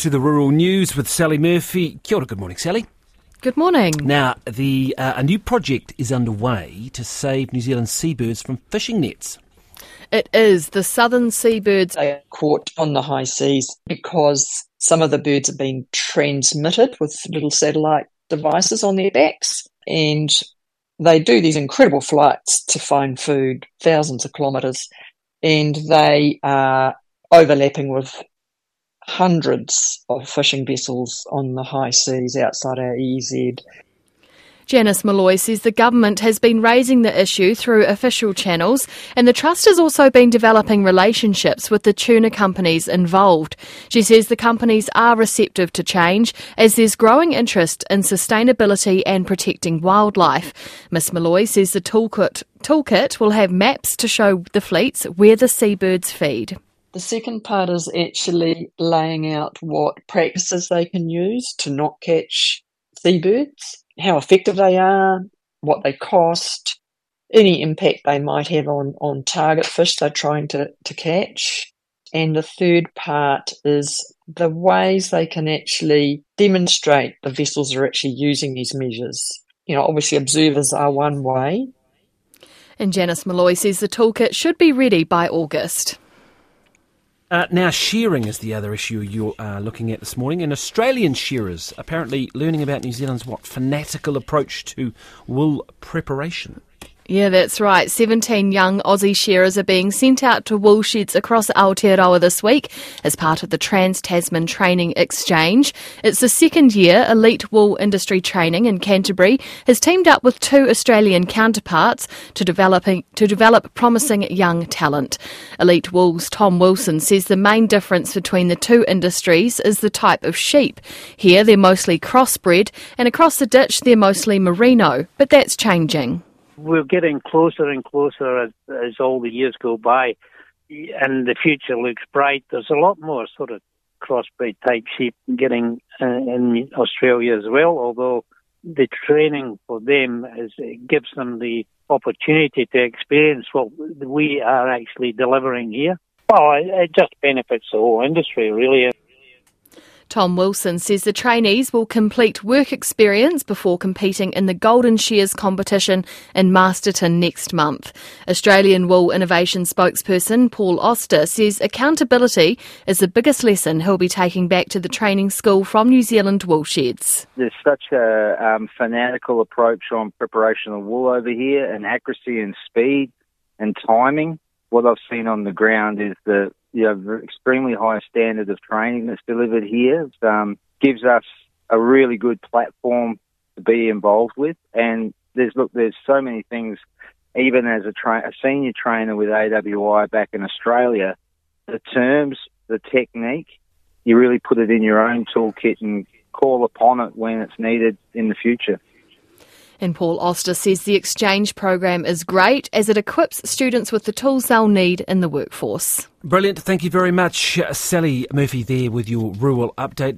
to the rural news with Sally Murphy. Kia ora, good morning, Sally. Good morning. Now, the uh, a new project is underway to save New Zealand seabirds from fishing nets. It is the southern seabirds. They are caught on the high seas because some of the birds are being transmitted with little satellite devices on their backs, and they do these incredible flights to find food, thousands of kilometres, and they are overlapping with hundreds of fishing vessels on the high seas outside our EEZ. Janice Molloy says the government has been raising the issue through official channels, and the Trust has also been developing relationships with the tuna companies involved. She says the companies are receptive to change as there's growing interest in sustainability and protecting wildlife. Ms Molloy says the toolkit, toolkit will have maps to show the fleets where the seabirds feed. The second part is actually laying out what practices they can use to not catch seabirds, how effective they are, what they cost, any impact they might have on, on target fish they're trying to, to catch. And the third part is the ways they can actually demonstrate the vessels are actually using these measures. You know, obviously observers are one way. And Janice Molloy says the toolkit should be ready by August. Uh, now, shearing is the other issue you're uh, looking at this morning. And Australian shearers apparently learning about New Zealand's what fanatical approach to wool preparation. Yeah, that's right. 17 young Aussie shearers are being sent out to wool sheds across Aotearoa this week as part of the Trans Tasman Training Exchange. It's the second year Elite Wool Industry Training in Canterbury has teamed up with two Australian counterparts to, developing, to develop promising young talent. Elite Wool's Tom Wilson says the main difference between the two industries is the type of sheep. Here they're mostly crossbred and across the ditch they're mostly merino, but that's changing we're getting closer and closer as, as all the years go by, and the future looks bright. There's a lot more sort of crossbreed type sheep getting uh, in Australia as well, although the training for them is, gives them the opportunity to experience what we are actually delivering here. Well, it, it just benefits the whole industry, really. Tom Wilson says the trainees will complete work experience before competing in the Golden Shears competition in Masterton next month. Australian Wool Innovation spokesperson Paul Oster says accountability is the biggest lesson he'll be taking back to the training school from New Zealand wool sheds. There's such a um, fanatical approach on preparation of wool over here and accuracy and speed and timing. What I've seen on the ground is that you know, extremely high standard of training that's delivered here. Um, gives us a really good platform to be involved with. And there's look, there's so many things. Even as a, tra- a senior trainer with AWI back in Australia, the terms, the technique, you really put it in your own toolkit and call upon it when it's needed in the future. And Paul Oster says the exchange program is great as it equips students with the tools they'll need in the workforce. Brilliant. Thank you very much, Sally Murphy, there with your rural update.